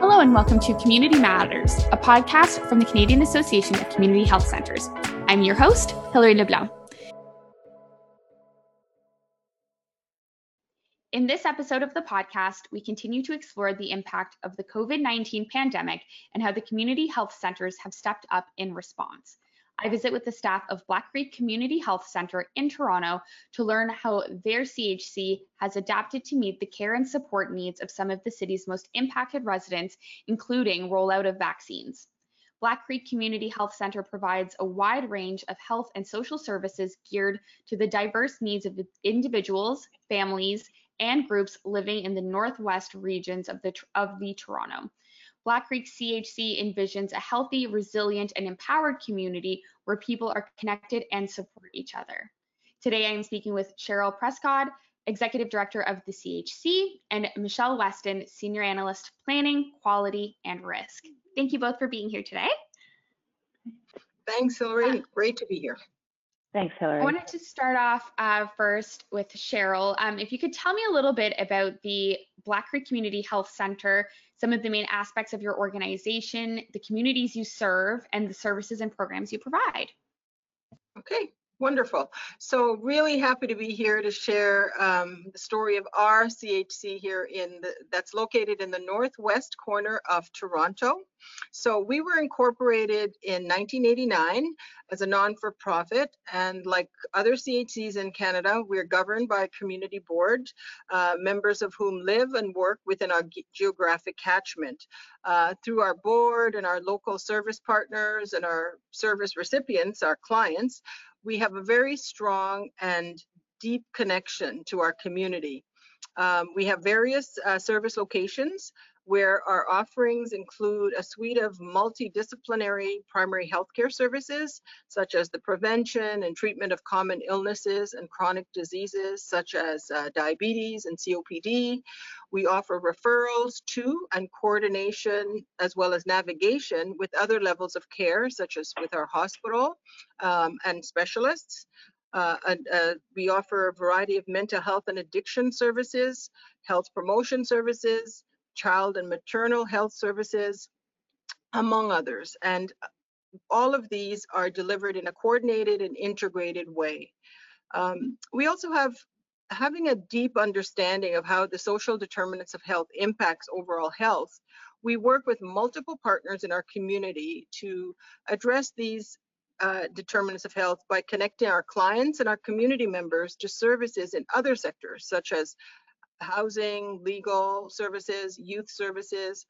Hello, and welcome to Community Matters, a podcast from the Canadian Association of Community Health Centres. I'm your host, Hilary LeBlanc. In this episode of the podcast, we continue to explore the impact of the COVID 19 pandemic and how the community health centres have stepped up in response. I visit with the staff of Black Creek Community Health Centre in Toronto to learn how their CHC has adapted to meet the care and support needs of some of the city's most impacted residents, including rollout of vaccines. Black Creek Community Health Centre provides a wide range of health and social services geared to the diverse needs of individuals, families, and groups living in the northwest regions of the, of the Toronto. Black Creek CHC envisions a healthy, resilient, and empowered community where people are connected and support each other. Today, I am speaking with Cheryl Prescott, Executive Director of the CHC, and Michelle Weston, Senior Analyst, Planning, Quality, and Risk. Thank you both for being here today. Thanks, Hillary. Great to be here. Thanks, Hillary. I wanted to start off uh, first with Cheryl. Um, if you could tell me a little bit about the Black Creek Community Health Center, some of the main aspects of your organization, the communities you serve, and the services and programs you provide. Okay, Wonderful. So really happy to be here to share um, the story of our CHC here in the, that's located in the northwest corner of Toronto. So we were incorporated in 1989 as a non-for-profit and like other CHCs in Canada, we're governed by a community board, uh, members of whom live and work within our geographic catchment. Uh, through our board and our local service partners and our service recipients, our clients, we have a very strong and deep connection to our community. Um, we have various uh, service locations where our offerings include a suite of multidisciplinary primary healthcare services, such as the prevention and treatment of common illnesses and chronic diseases, such as uh, diabetes and COPD. We offer referrals to and coordination, as well as navigation with other levels of care, such as with our hospital um, and specialists. Uh, uh, we offer a variety of mental health and addiction services, health promotion services, child and maternal health services, among others. And all of these are delivered in a coordinated and integrated way. Um, we also have having a deep understanding of how the social determinants of health impacts overall health. We work with multiple partners in our community to address these uh, determinants of health by connecting our clients and our community members to services in other sectors, such as housing, legal services, youth services,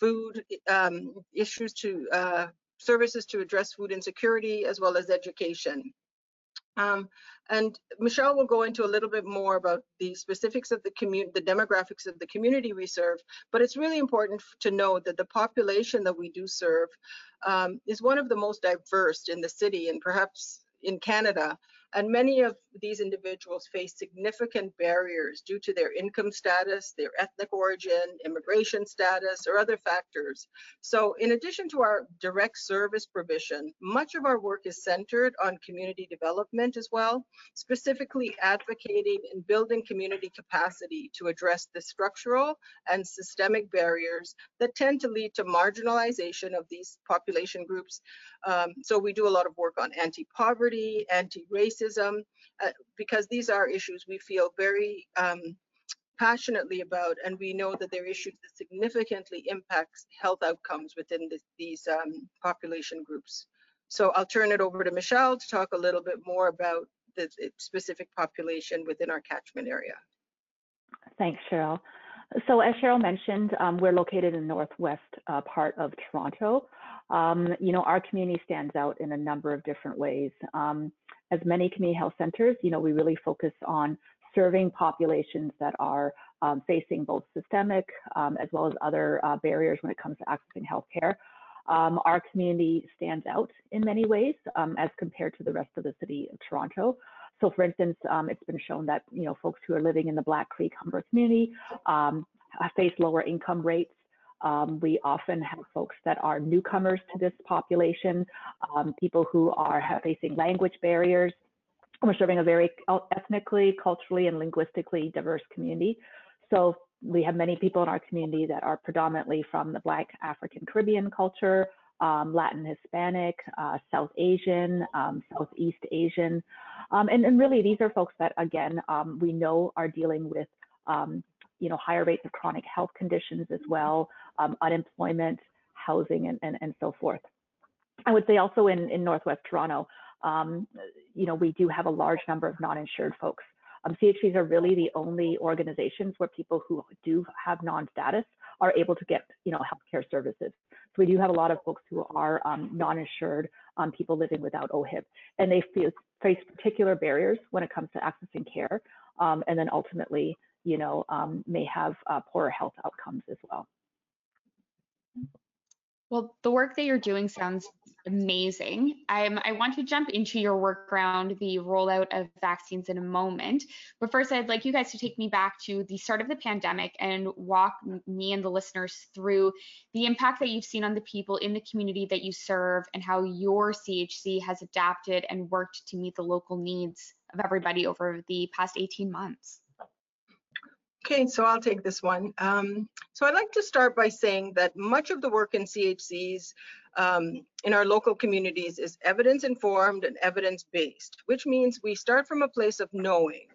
food um, issues to uh, services to address food insecurity, as well as education. Um, and Michelle will go into a little bit more about the specifics of the community, the demographics of the community we serve, but it's really important to note that the population that we do serve um, is one of the most diverse in the city and perhaps in Canada. And many of these individuals face significant barriers due to their income status, their ethnic origin, immigration status, or other factors. So in addition to our direct service provision, much of our work is centered on community development as well, specifically advocating and building community capacity to address the structural and systemic barriers that tend to lead to marginalization of these population groups. Um, so we do a lot of work on anti-poverty, anti-racism, racism, uh, because these are issues we feel very um, passionately about, and we know that they're issues that significantly impacts health outcomes within this, these um, population groups. So I'll turn it over to Michelle to talk a little bit more about the specific population within our catchment area. Thanks, Cheryl. So as Cheryl mentioned, um, we're located in the northwest uh, part of Toronto. Um, you know, our community stands out in a number of different ways. Um, as many community health centers, you know, we really focus on serving populations that are um, facing both systemic um, as well as other uh, barriers when it comes to accessing healthcare. Um, our community stands out in many ways um, as compared to the rest of the city of Toronto. So, for instance, um, it's been shown that you know folks who are living in the Black Creek Humber community um, face lower income rates um, we often have folks that are newcomers to this population, um, people who are facing language barriers. we're serving a very ethnically, culturally, and linguistically diverse community. So we have many people in our community that are predominantly from the Black African Caribbean culture, um, Latin Hispanic, uh, South Asian, um, Southeast Asian. Um, and, and, really, these are folks that, again, um, we know are dealing with, um, you know, higher rates of chronic health conditions as well, um, unemployment, housing, and, and, and so forth. I would say also in, in Northwest Toronto, you know, we do have a large number of non-insured folks. Um, CHCs are really the only organizations where people who do have non-status are able to get, you know, healthcare services. So we do have a lot of folks who are um, non-insured um, people living without OHIP, and they face, face particular barriers when it comes to accessing care, um, and then ultimately, you know, um, may have uh, poorer health outcomes as well. Well, the work that you're doing sounds amazing. I want to jump into your work around the rollout of vaccines in a moment. But first, I'd like you guys to take me back to the start of the pandemic and walk me and the listeners through the impact that you've seen on the people in the community that you serve and how your CHC has adapted and worked to meet the local needs of everybody over the past 18 months. Okay, so I'll take this one. Um, so I'd like to start by saying that much of the work in CHCs um, in our local communities is evidence informed and evidence based, which means we start from a place of knowing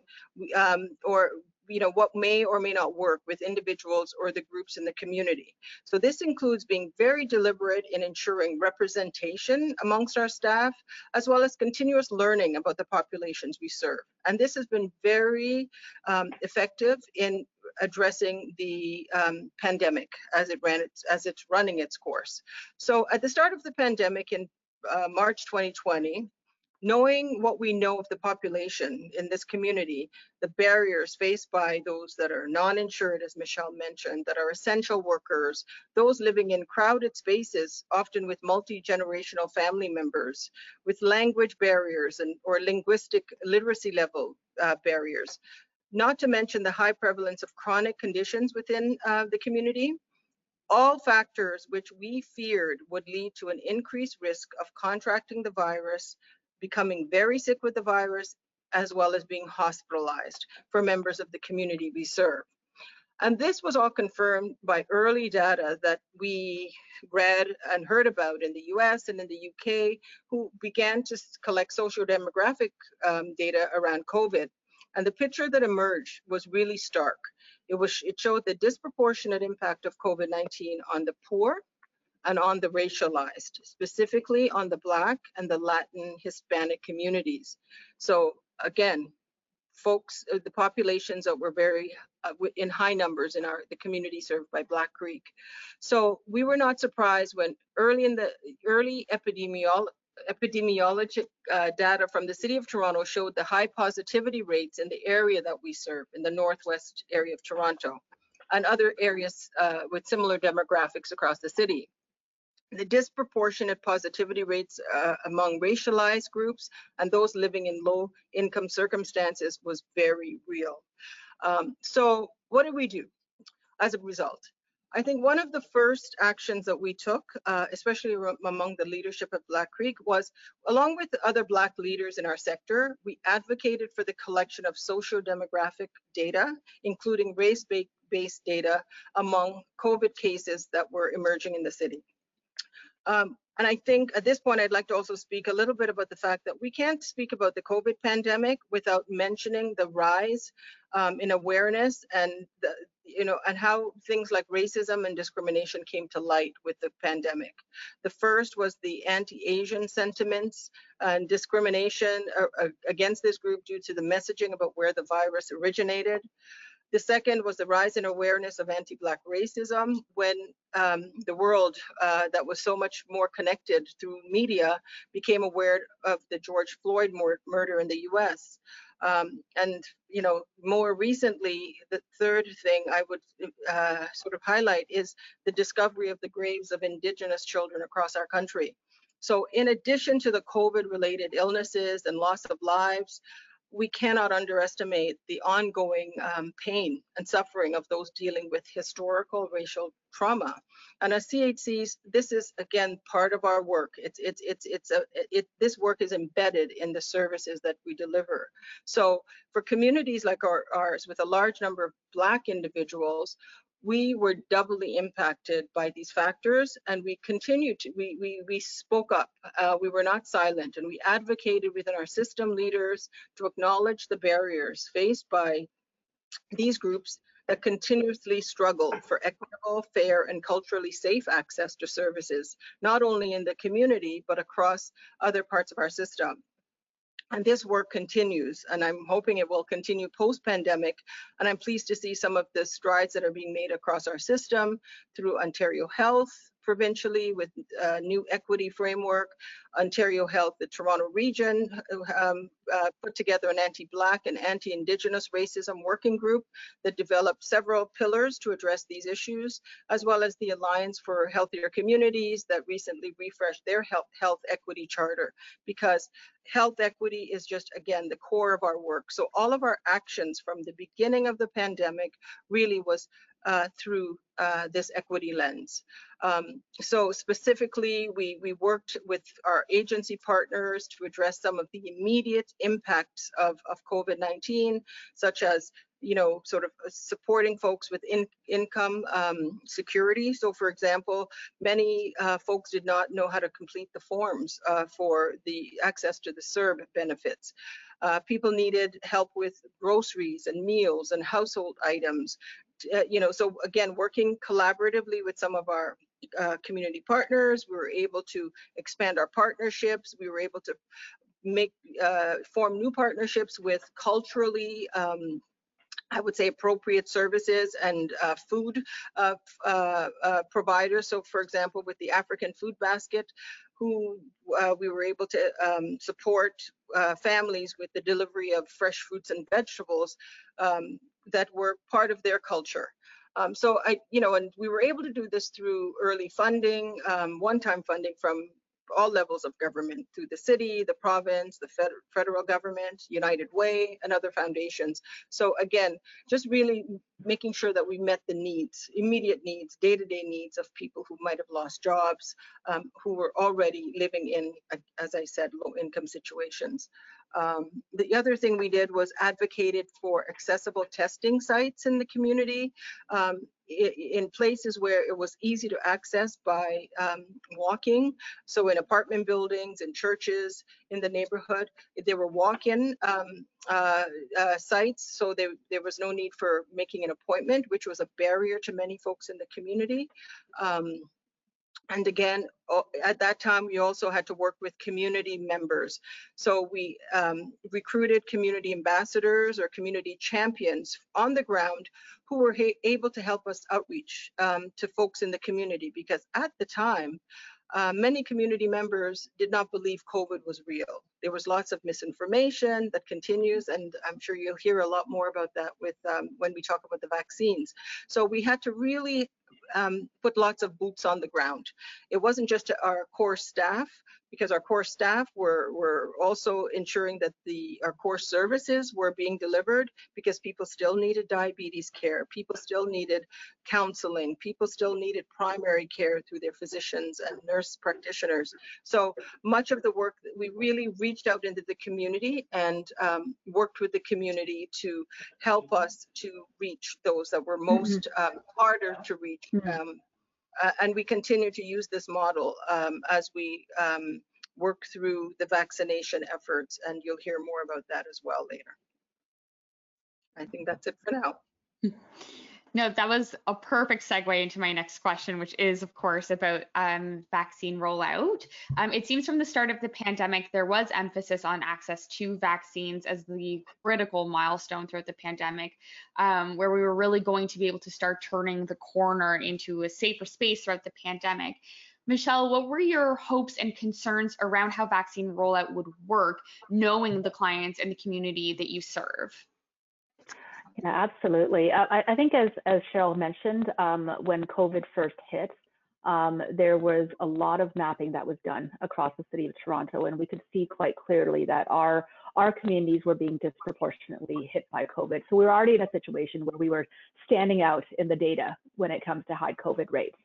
um, or you know what may or may not work with individuals or the groups in the community. So this includes being very deliberate in ensuring representation amongst our staff as well as continuous learning about the populations we serve. And this has been very um, effective in addressing the um, pandemic as it ran its as it's running its course. So at the start of the pandemic in uh, march 2020 knowing what we know of the population in this community, the barriers faced by those that are non-insured, as Michelle mentioned, that are essential workers, those living in crowded spaces, often with multi-generational family members, with language barriers and or linguistic literacy level uh, barriers, not to mention the high prevalence of chronic conditions within uh, the community, all factors which we feared would lead to an increased risk of contracting the virus becoming very sick with the virus, as well as being hospitalized for members of the community we serve. And this was all confirmed by early data that we read and heard about in the US and in the UK, who began to collect social demographic um, data around COVID. And the picture that emerged was really stark. It, was, it showed the disproportionate impact of COVID-19 on the poor, and on the racialized, specifically on the Black and the Latin Hispanic communities. So again, folks, uh, the populations that were very uh, in high numbers in our the community served by Black Creek. So we were not surprised when early in the early epidemiology epidemiologic uh, data from the city of Toronto showed the high positivity rates in the area that we serve in the northwest area of Toronto and other areas uh, with similar demographics across the city the disproportionate positivity rates uh, among racialized groups and those living in low income circumstances was very real. Um, so what did we do as a result? I think one of the first actions that we took, uh, especially among the leadership of Black Creek, was along with other Black leaders in our sector, we advocated for the collection of socio-demographic data, including race-based data among COVID cases that were emerging in the city. Um, and I think at this point, I'd like to also speak a little bit about the fact that we can't speak about the COVID pandemic without mentioning the rise um, in awareness and the, you know, and how things like racism and discrimination came to light with the pandemic. The first was the anti-Asian sentiments and discrimination uh, uh against this group due to the messaging about where the virus originated. The second was the rise in awareness of anti-Black racism when um, the world uh, that was so much more connected through media became aware of the George Floyd murder in the US. Um, and, you know, more recently, the third thing I would uh, sort of highlight is the discovery of the graves of Indigenous children across our country. So in addition to the COVID related illnesses and loss of lives, we cannot underestimate the ongoing um, pain and suffering of those dealing with historical racial trauma. And as CHCs, this is again part of our work. It's it's it's it's a it this work is embedded in the services that we deliver. So for communities like our, ours with a large number of Black individuals, we were doubly impacted by these factors and we continued to we we, we spoke up uh, we were not silent and we advocated within our system leaders to acknowledge the barriers faced by these groups that continuously struggle for equitable, fair, and culturally safe access to services, not only in the community, but across other parts of our system. And this work continues, and I'm hoping it will continue post-pandemic. And I'm pleased to see some of the strides that are being made across our system through Ontario Health, provincially with a new equity framework. Ontario Health, the Toronto region, um, uh, put together an anti-Black and anti-Indigenous racism working group that developed several pillars to address these issues, as well as the Alliance for Healthier Communities that recently refreshed their health, health equity charter because health equity is just, again, the core of our work. So all of our actions from the beginning of the pandemic really was uh, through uh, this equity lens. Um, so specifically, we, we worked with our agency partners to address some of the immediate impacts of, of COVID-19, such as you know, sort of supporting folks with in, income um, security. So, for example, many uh, folks did not know how to complete the forms uh, for the access to the CERB benefits. Uh, people needed help with groceries and meals and household items uh, you know, so again, working collaboratively with some of our uh, community partners, we were able to expand our partnerships. We were able to make uh, form new partnerships with culturally um, I would say appropriate services and uh, food uh, uh, uh, providers. So for example, with the African Food Basket, who uh, we were able to um, support families with the delivery of fresh fruits and vegetables um, that were part of their culture. Um, so I, you know, and we were able to do this through early funding, um, one-time funding from all levels of government through the city, the province, the fed federal government, United Way, and other foundations. So again, just really making sure that we met the needs, immediate needs, day-to-day -day needs of people who might have lost jobs, um, who were already living in, as I said, low-income situations. Um, the other thing we did was advocated for accessible testing sites in the community um, in places where it was easy to access by um, walking. So in apartment buildings and churches in the neighborhood, there were walk-in um, uh, uh, sites, so there, there was no need for making an appointment, which was a barrier to many folks in the community. And again, at that time, we also had to work with community members. So we um, recruited community ambassadors or community champions on the ground who were able to help us outreach um, to folks in the community because at the time, uh, many community members did not believe COVID was real. There was lots of misinformation that continues, and I'm sure you'll hear a lot more about that with um, when we talk about the vaccines. So we had to really um, put lots of boots on the ground. It wasn't just our core staff, because our core staff were, were also ensuring that the our core services were being delivered because people still needed diabetes care, people still needed counseling, people still needed primary care through their physicians and nurse practitioners. So much of the work, we really reached out into the community and um, worked with the community to help us to reach those that were mm-hmm. most um, harder to reach um, uh, and we continue to use this model um, as we um, work through the vaccination efforts, and you'll hear more about that as well later. I think that's it for now. No, that was a perfect segue into my next question, which is, of course, about um, vaccine rollout. Um, it seems from the start of the pandemic, there was emphasis on access to vaccines as the critical milestone throughout the pandemic, um, where we were really going to be able to start turning the corner into a safer space throughout the pandemic. Michelle, what were your hopes and concerns around how vaccine rollout would work, knowing the clients and the community that you serve? Yeah, absolutely. Uh, I, I think as, as Cheryl mentioned, um, when COVID first hit, um, there was a lot of mapping that was done across the city of Toronto, and we could see quite clearly that our our communities were being disproportionately hit by COVID. So we were already in a situation where we were standing out in the data when it comes to high COVID rates.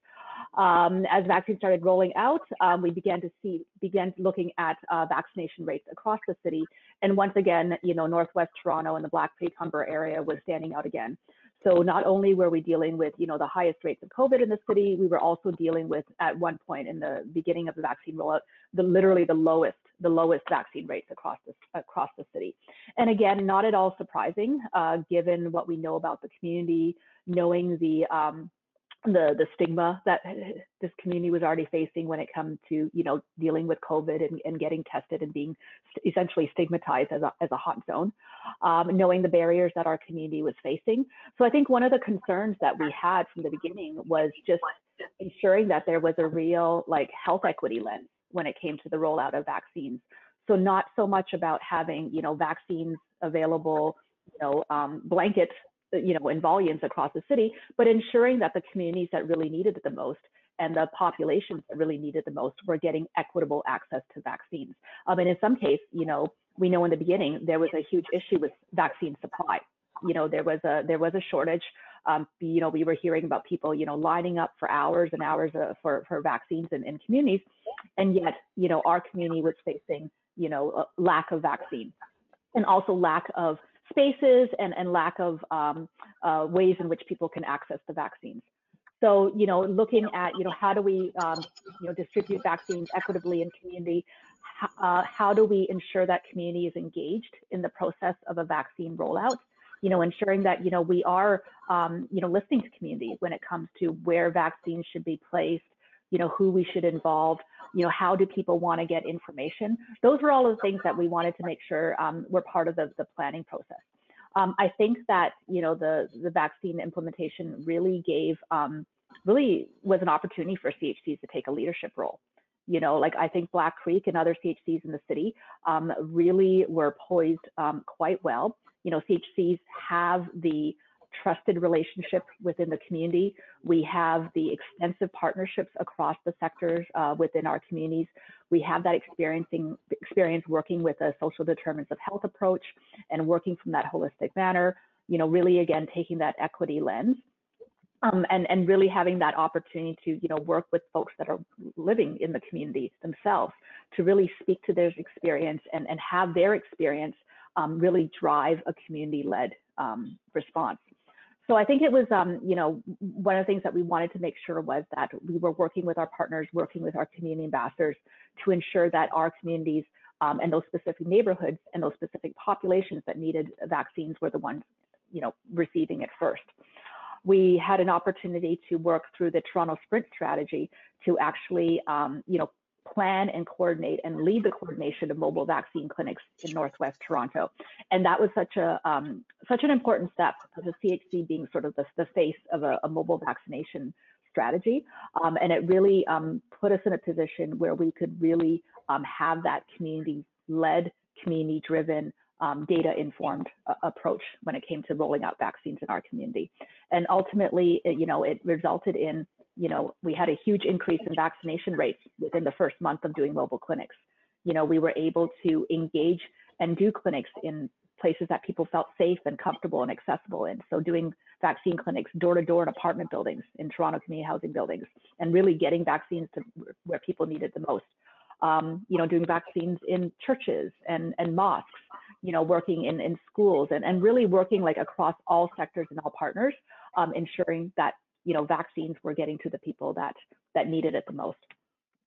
Um, as vaccines started rolling out, um, we began to see, began looking at uh, vaccination rates across the city. And once again, you know, Northwest Toronto and the Black Creek Humber area was standing out again. So not only were we dealing with, you know, the highest rates of COVID in the city, we were also dealing with, at one point in the beginning of the vaccine rollout, the literally the lowest, the lowest vaccine rates across the across the city. And again, not at all surprising, uh, given what we know about the community, knowing the um, the the stigma that this community was already facing when it comes to you know dealing with COVID and, and getting tested and being essentially stigmatized as a as a hot zone, um, knowing the barriers that our community was facing. So I think one of the concerns that we had from the beginning was just ensuring that there was a real like health equity lens when it came to the rollout of vaccines. So not so much about having you know vaccines available, you know um, blanket you know, in volumes across the city, but ensuring that the communities that really needed it the most and the populations that really needed the most were getting equitable access to vaccines. Um, and in some case, you know, we know in the beginning there was a huge issue with vaccine supply. You know, there was a there was a shortage. Um, you know, we were hearing about people, you know, lining up for hours and hours uh, for for vaccines in, in communities, and yet, you know, our community was facing, you know, lack of vaccine, and also lack of spaces and, and lack of um, uh, ways in which people can access the vaccines. So, you know, looking at, you know, how do we, um, you know, distribute vaccines equitably in community? Uh, how do we ensure that community is engaged in the process of a vaccine rollout? You know, ensuring that, you know, we are, um, you know, listening to community when it comes to where vaccines should be placed, you know, who we should involve, you know, how do people want to get information? Those were all the things that we wanted to make sure um, were part of the, the planning process. Um, I think that, you know, the, the vaccine implementation really gave, um, really was an opportunity for CHCs to take a leadership role. You know, like I think Black Creek and other CHCs in the city um, really were poised um, quite well. You know, CHCs have the trusted relationship within the community. We have the extensive partnerships across the sectors uh, within our communities. We have that experiencing experience working with a social determinants of health approach and working from that holistic manner. You know, really again taking that equity lens. Um, and, and really having that opportunity to you know work with folks that are living in the community themselves to really speak to their experience and, and have their experience um, really drive a community-led um, response. So I think it was, um, you know, one of the things that we wanted to make sure was that we were working with our partners, working with our community ambassadors to ensure that our communities um, and those specific neighborhoods and those specific populations that needed vaccines were the ones, you know, receiving it first. We had an opportunity to work through the Toronto Sprint strategy to actually, um, you know, plan and coordinate and lead the coordination of mobile vaccine clinics in Northwest Toronto. And that was such a um, such an important step, the CHC being sort of the, the face of a, a mobile vaccination strategy. Um, and it really um, put us in a position where we could really um, have that community-led, community-driven, um, data-informed uh, approach when it came to rolling out vaccines in our community. And ultimately, it, you know, it resulted in you know, we had a huge increase in vaccination rates within the first month of doing mobile clinics. You know, we were able to engage and do clinics in places that people felt safe and comfortable and accessible in. So doing vaccine clinics door to door in apartment buildings, in Toronto community housing buildings, and really getting vaccines to where people needed the most. Um, you know, doing vaccines in churches and, and mosques, you know, working in, in schools and, and really working like across all sectors and all partners, um, ensuring that you know, vaccines were getting to the people that that needed it the most.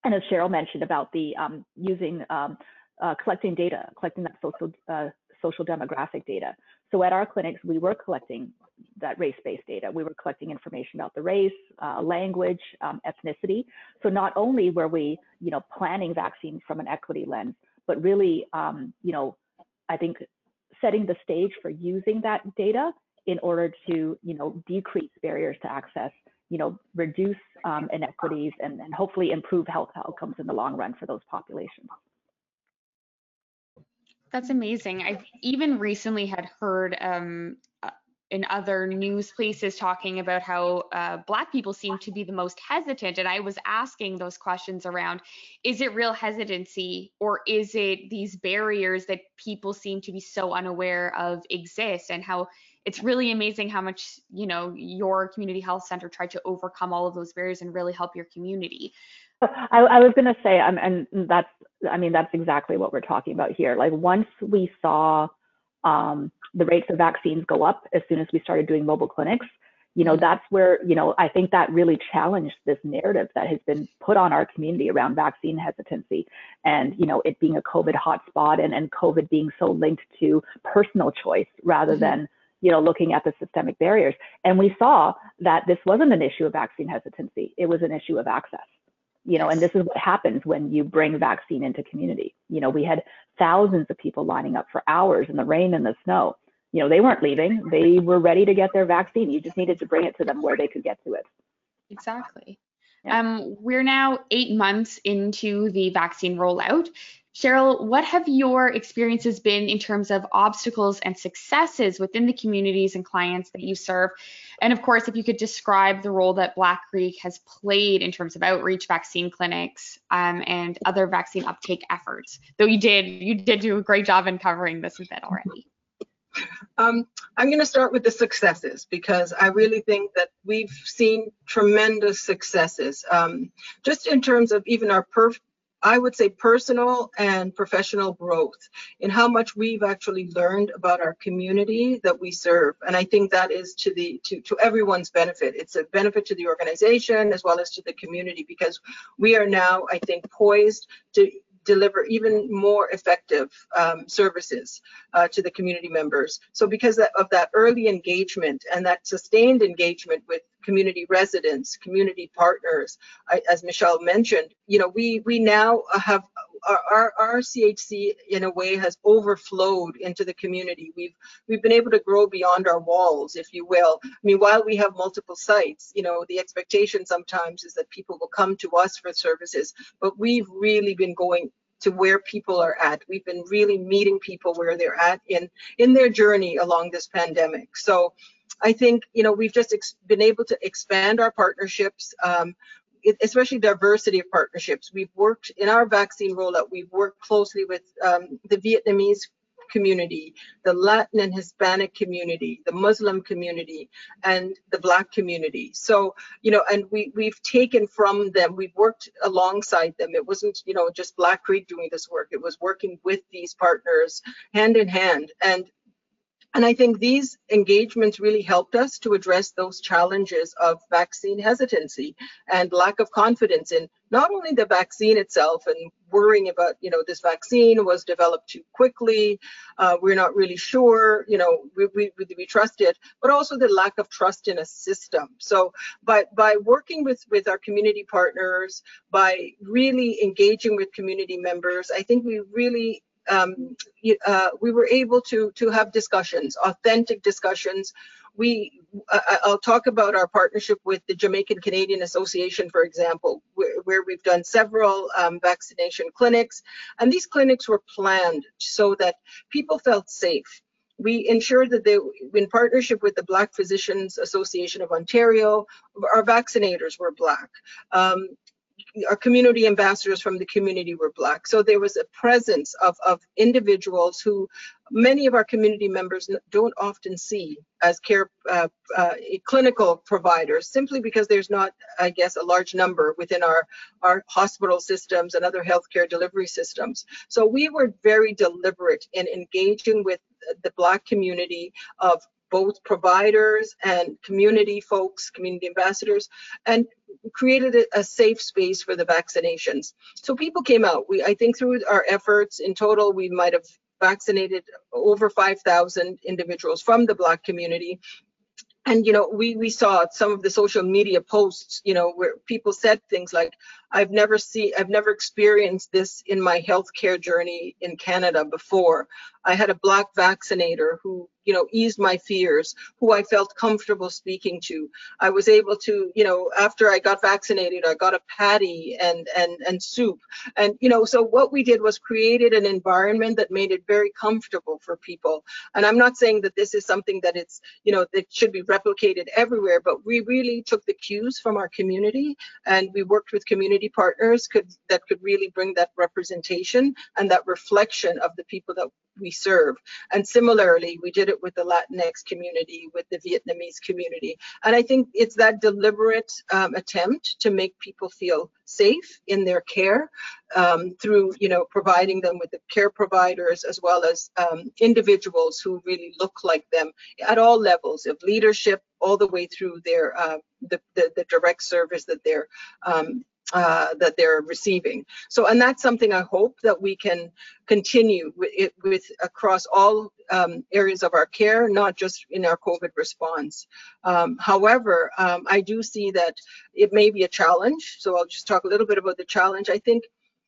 And as Cheryl mentioned about the um, using um, uh, collecting data, collecting that social uh, social demographic data. So at our clinics, we were collecting that race-based data. We were collecting information about the race, uh, language, um, ethnicity. So not only were we, you know, planning vaccines from an equity lens, but really, um, you know, I think setting the stage for using that data in order to, you know, decrease barriers to access, you know, reduce um, inequities and, and hopefully improve health outcomes in the long run for those populations. That's amazing. I've even recently had heard um, in other news places talking about how uh, Black people seem to be the most hesitant. And I was asking those questions around is it real hesitancy or is it these barriers that people seem to be so unaware of exist and how it's really amazing how much you know your community health center tried to overcome all of those barriers and really help your community I, I was going to say, um, and that's, I mean, that's exactly what we're talking about here. Like once we saw um, the rates of vaccines go up as soon as we started doing mobile clinics, you know, that's where, you know, I think that really challenged this narrative that has been put on our community around vaccine hesitancy and, you know, it being a COVID hotspot and, and COVID being so linked to personal choice rather mm-hmm. than, you know, looking at the systemic barriers. And we saw that this wasn't an issue of vaccine hesitancy, it was an issue of access you know, and this is what happens when you bring vaccine into community. You know, we had thousands of people lining up for hours in the rain and the snow. You know, they weren't leaving. They were ready to get their vaccine. You just needed to bring it to them where they could get to it. Exactly. Yeah. Um, we're now eight months into the vaccine rollout. Cheryl, what have your experiences been in terms of obstacles and successes within the communities and clients that you serve? And of course, if you could describe the role that Black Creek has played in terms of outreach vaccine clinics um, and other vaccine uptake efforts, though you did you did do a great job in covering this a bit already. Um, I'm going to start with the successes because I really think that we've seen tremendous successes um, just in terms of even our per I would say personal and professional growth in how much we've actually learned about our community that we serve. And I think that is to the to, to everyone's benefit. It's a benefit to the organization as well as to the community because we are now, I think, poised to deliver even more effective um, services uh, to the community members. So because of that early engagement and that sustained engagement with community residents, community partners, I, as Michelle mentioned, you know, we we now have our, our, our, CHC in a way has overflowed into the community. We've we've been able to grow beyond our walls, if you will. I mean, while we have multiple sites, you know, the expectation sometimes is that people will come to us for services, but we've really been going to where people are at. We've been really meeting people where they're at in in their journey along this pandemic. So I think you know we've just been able to expand our partnerships. Um, especially diversity of partnerships. We've worked in our vaccine rollout, we've worked closely with um, the Vietnamese community, the Latin and Hispanic community, the Muslim community, and the Black community. So, you know, and we we've taken from them, we've worked alongside them. It wasn't, you know, just Black Creek doing this work. It was working with these partners hand in hand. And and I think these engagements really helped us to address those challenges of vaccine hesitancy and lack of confidence in not only the vaccine itself and worrying about, you know, this vaccine was developed too quickly, uh, we're not really sure, you know, we, we, we trust it, but also the lack of trust in a system. So by, by working with, with our community partners, by really engaging with community members, I think we really um, uh, we were able to to have discussions, authentic discussions. We, uh, I'll talk about our partnership with the Jamaican Canadian Association, for example, where, where we've done several um, vaccination clinics, and these clinics were planned so that people felt safe we ensured that they, in partnership with the Black Physicians Association of Ontario, our vaccinators were Black. Um, our community ambassadors from the community were black. So there was a presence of, of individuals who many of our community members don't often see as care uh, uh, clinical providers simply because there's not, I guess, a large number within our, our hospital systems and other healthcare delivery systems. So we were very deliberate in engaging with the Black community of both providers and community folks, community ambassadors, and created a, safe space for the vaccinations. So people came out. We, I think, through our efforts in total, we might have vaccinated over 5,000 individuals from the Black community. And you know, we we saw some of the social media posts, you know, where people said things like, I've never seen, I've never experienced this in my healthcare journey in Canada before. I had a black vaccinator who you know, eased my fears, who I felt comfortable speaking to. I was able to, you know, after I got vaccinated, I got a patty and and and soup. And you know, so what we did was created an environment that made it very comfortable for people. And I'm not saying that this is something that it's, you know, that should be replicated everywhere, but we really took the cues from our community and we worked with community partners could that could really bring that representation and that reflection of the people that we serve. And similarly, we did it with the Latinx community, with the Vietnamese community. And I think it's that deliberate um, attempt to make people feel safe in their care um, through, you know, providing them with the care providers as well as um, individuals who really look like them at all levels of leadership, all the way through their uh, the, the, the direct service that they're um, uh, that they're receiving. So, and that's something I hope that we can continue with, with across all um, areas of our care, not just in our COVID response. Um, however, um, I do see that it may be a challenge. So I'll just talk a little bit about the challenge. I think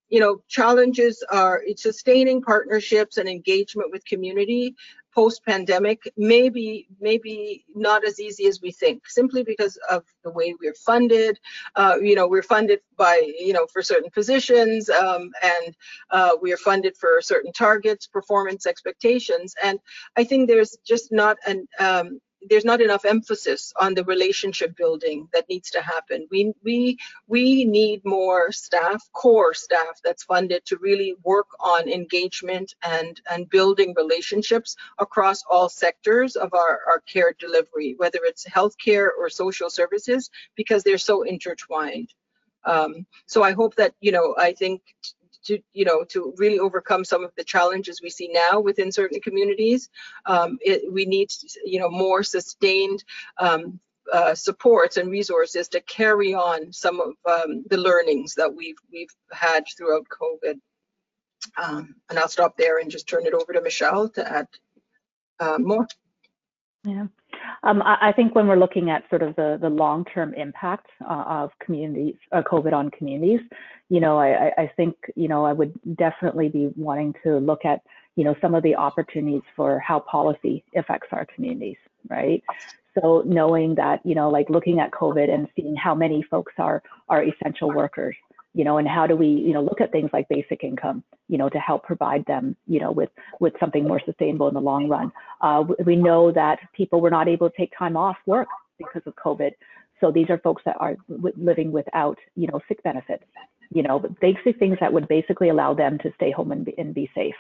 you know, challenges are sustaining partnerships and engagement with community post-pandemic maybe maybe not as easy as we think simply because of the way we're funded. Uh, you know we're funded by you know for certain positions um, and uh, we are funded for certain targets performance expectations. And i think there's just not an um, there's not enough emphasis on the relationship building that needs to happen. We we we need more staff, core staff that's funded to really work on engagement and and building relationships across all sectors of our, our care delivery, whether it's healthcare or social services, because they're so intertwined. Um, so I hope that you know I think to you know to really overcome some of the challenges we see now within certain communities um, it, we need you know more sustained um, uh, supports and resources to carry on some of um, the learnings that we've we've had throughout COVID. Um, and I'll stop there and just turn it over to Michelle to add uh, more. Yeah. Um, I, think when we're looking at sort of the, the long-term impact uh, of communities, uh, COVID on communities, you know, I, I think, you know, I would definitely be wanting to look at, you know, some of the opportunities for how policy affects our communities, right? So knowing that, you know, like looking at COVID and seeing how many folks are are essential workers, you know, and how do we, you know, look at things like basic income, you know, to help provide them, you know, with with something more sustainable in the long run. Uh, we know that people were not able to take time off work because of COVID. So these are folks that are living without, you know, sick benefits, you know, basic things that would basically allow them to stay home and be, and be safe.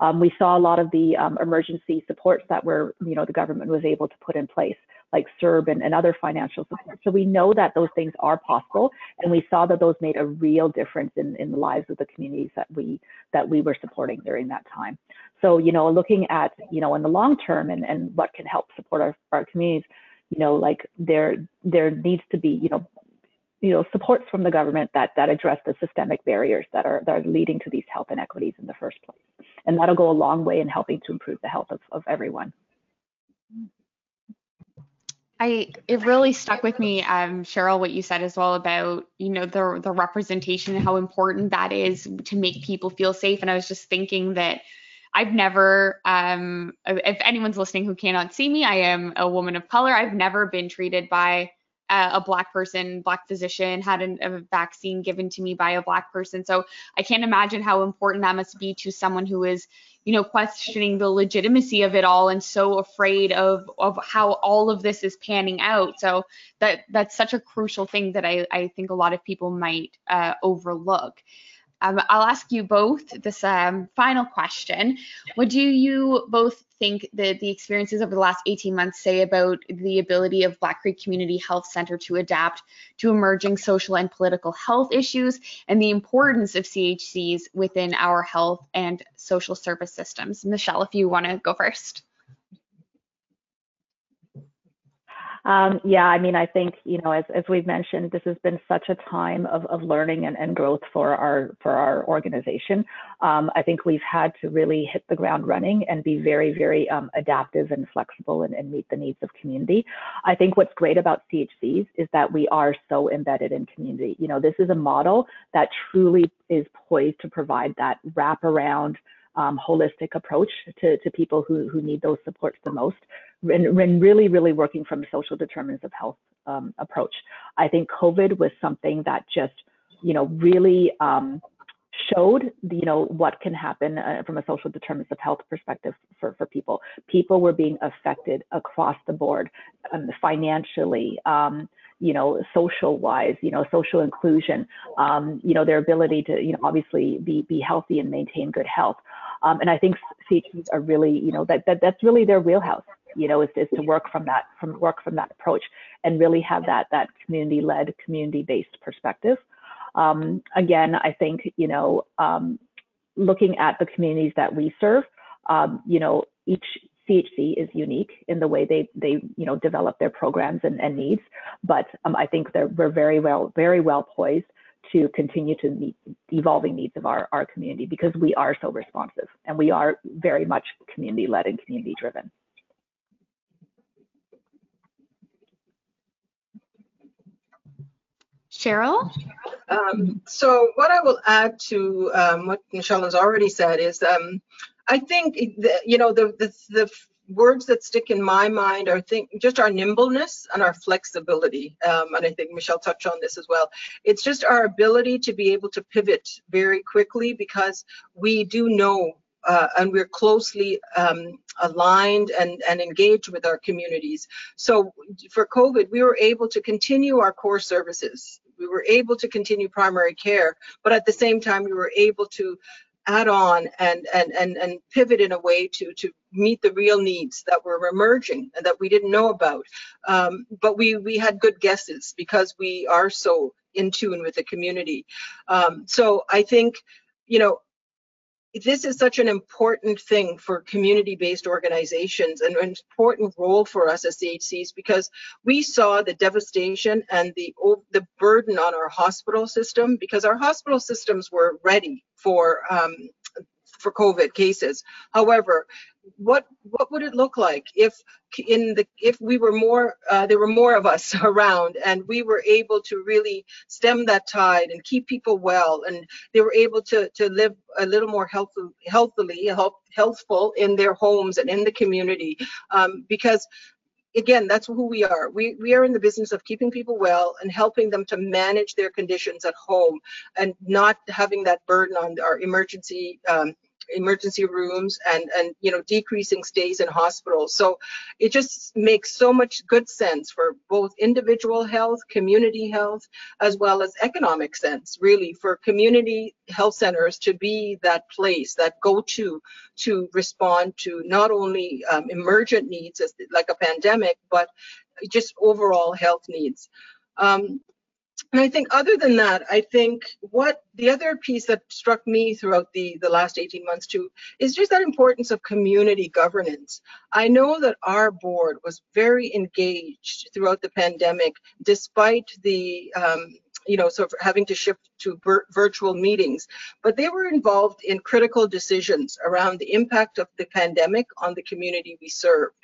Um, we saw a lot of the um, emergency supports that were, you know, the government was able to put in place like CERB and, and other financial support. So we know that those things are possible, and we saw that those made a real difference in, in the lives of the communities that we that we were supporting during that time. So you know, looking at you know in the long term and, and what can help support our, our communities, you know, like there there needs to be you know you know supports from the government that that address the systemic barriers that are that are leading to these health inequities in the first place, and that'll go a long way in helping to improve the health of, of everyone. I it really stuck with me, um, Cheryl, what you said as well about you know the the representation and how important that is to make people feel safe. And I was just thinking that I've never, um, if anyone's listening who cannot see me, I am a woman of color. I've never been treated by a, black person, black physician, had an, a vaccine given to me by a black person. So I can't imagine how important that must be to someone who is you know, questioning the legitimacy of it all and so afraid of of how all of this is panning out. So that that's such a crucial thing that I, I think a lot of people might uh, overlook. Um, I'll ask you both this um, final question. What do you both think that the experiences over the last 18 months say about the ability of Black Creek Community Health Center to adapt to emerging social and political health issues and the importance of CHCs within our health and social service systems? Michelle, if you want to go first. Um, yeah, I mean, I think you know, as as we've mentioned, this has been such a time of, of learning and, and growth for our for our organization. Um, I think we've had to really hit the ground running and be very very um, adaptive and flexible and, and meet the needs of community. I think what's great about CHCs is that we are so embedded in community. You know, this is a model that truly is poised to provide that wraparound um, holistic approach to, to people who, who need those supports the most and, and really, really working from a social determinants of health um, approach. I think COVID was something that just, you know, really um, showed, you know, what can happen uh, from a social determinants of health perspective for, for people. People were being affected across the board, um, financially, um, you know, social wise, you know, social inclusion, um, you know, their ability to, you know, obviously be, be healthy and maintain good health. Um, and I think CHCs are really, you know, that, that that's really their wheelhouse, you know, is, is to work from that, from work from that approach and really have that, that community-led, community-based perspective. Um, again, I think, you know, um, looking at the communities that we serve, um, you know, each CHC is unique in the way they they you know develop their programs and, and needs, but um, I think that we're very well very well poised to continue to meet the evolving needs of our, our community because we are so responsive and we are very much community led and community driven. Cheryl? Um, so what I will add to um, what Michelle has already said is um, I think, the, you know, the, the, the words that stick in my mind are think just our nimbleness and our flexibility um, and i think michelle touched on this as well it's just our ability to be able to pivot very quickly because we do know uh, and we're closely um, aligned and, and engaged with our communities. So for COVID, we were able to continue our core services. We were able to continue primary care, but at the same time, we were able to add on and and and and pivot in a way to to meet the real needs that were emerging and that we didn't know about. Um, but we we had good guesses because we are so in tune with the community. Um, so i think you know this is such an important thing for community-based organizations and an important role for us as CHCs because we saw the devastation and the the burden on our hospital system because our hospital systems were ready for um, for COVID cases. However, what what would it look like if in the if we were more uh, there were more of us around and we were able to really stem that tide and keep people well and they were able to to live a little more healthy, healthily health, healthful in their homes and in the community um, because again that's who we are. We we are in the business of keeping people well and helping them to manage their conditions at home and not having that burden on our emergency um, emergency rooms and and you know decreasing stays in hospitals. So it just makes so much good sense for both individual health community health as well as economic sense really for community health centers to be that place that go to to respond to not only um, emergent needs as like a pandemic but just overall health needs. Um, and I think other than that, I think what the other piece that struck me throughout the, the last 18 months too is just that importance of community governance. I know that our board was very engaged throughout the pandemic, despite the um, you know, so having to shift to virtual meetings, but they were involved in critical decisions around the impact of the pandemic on the community we served.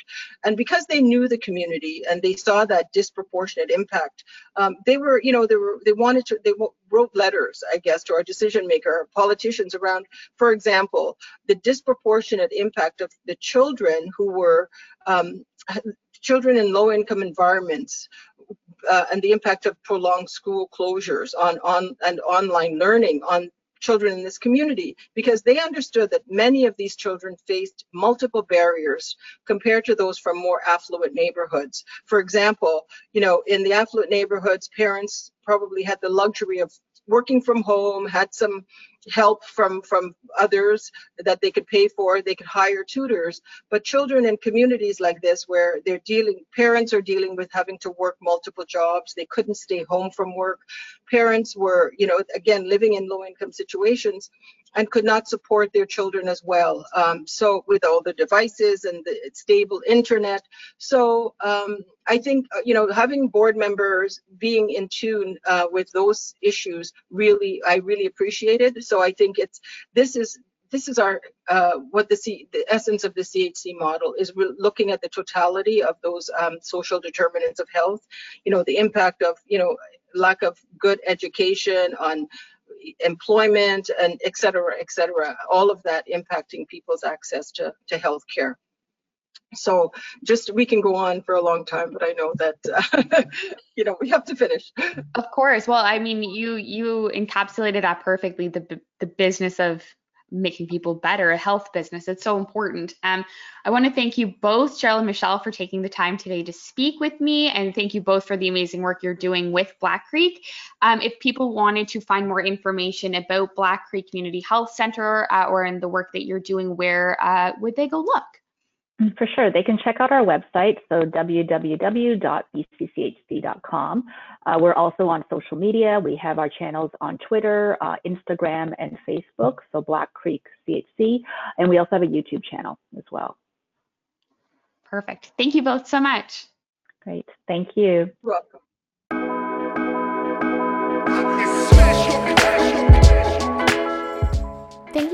And because they knew the community and they saw that disproportionate impact, um, they were, you know, they were, they wanted to, they wrote letters, I guess, to our decision maker, politicians around, for example, the disproportionate impact of the children who were um, children in low income environments uh, and the impact of prolonged school closures on on and online learning on children in this community because they understood that many of these children faced multiple barriers compared to those from more affluent neighborhoods. For example, you know, in the affluent neighborhoods, parents probably had the luxury of working from home, had some help from from others that they could pay for they could hire tutors. But children in communities like this where they're dealing parents are dealing with having to work multiple jobs they couldn't stay home from work. Parents were you know again living in low income situations and could not support their children as well. Um, so with all the devices and the stable internet. So um, I think, uh, you know, having board members being in tune uh, with those issues really, I really appreciate it. So I think it's, this is, this is our uh, what the, C, the essence of the CHC model is we're looking at the totality of those um, social determinants of health. You know, the impact of you know lack of good education on employment and et cetera, et cetera, all of that impacting people's access to, to health care. So just we can go on for a long time, but I know that uh, you know we have to finish. Of course. Well, I mean, you you encapsulated that perfectly. The the business of making people better, a health business. It's so important. Um, I want to thank you both, Cheryl and Michelle, for taking the time today to speak with me, and thank you both for the amazing work you're doing with Black Creek. Um, if people wanted to find more information about Black Creek Community Health Center uh, or in the work that you're doing, where uh, would they go look? For sure. They can check out our website, so www.bcchc.com. Uh, we're also on social media. We have our channels on Twitter, uh, Instagram, and Facebook, so Black Creek CHC. And we also have a YouTube channel as well. Perfect. Thank you both so much. Great. Thank you. You're welcome.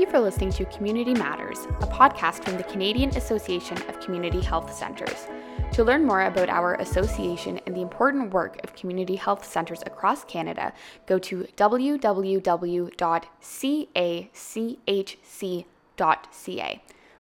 You for listening to Community Matters, a podcast from the Canadian Association of Community Health Centres. To learn more about our association and the important work of community health centres across Canada, go to www.cachc.ca.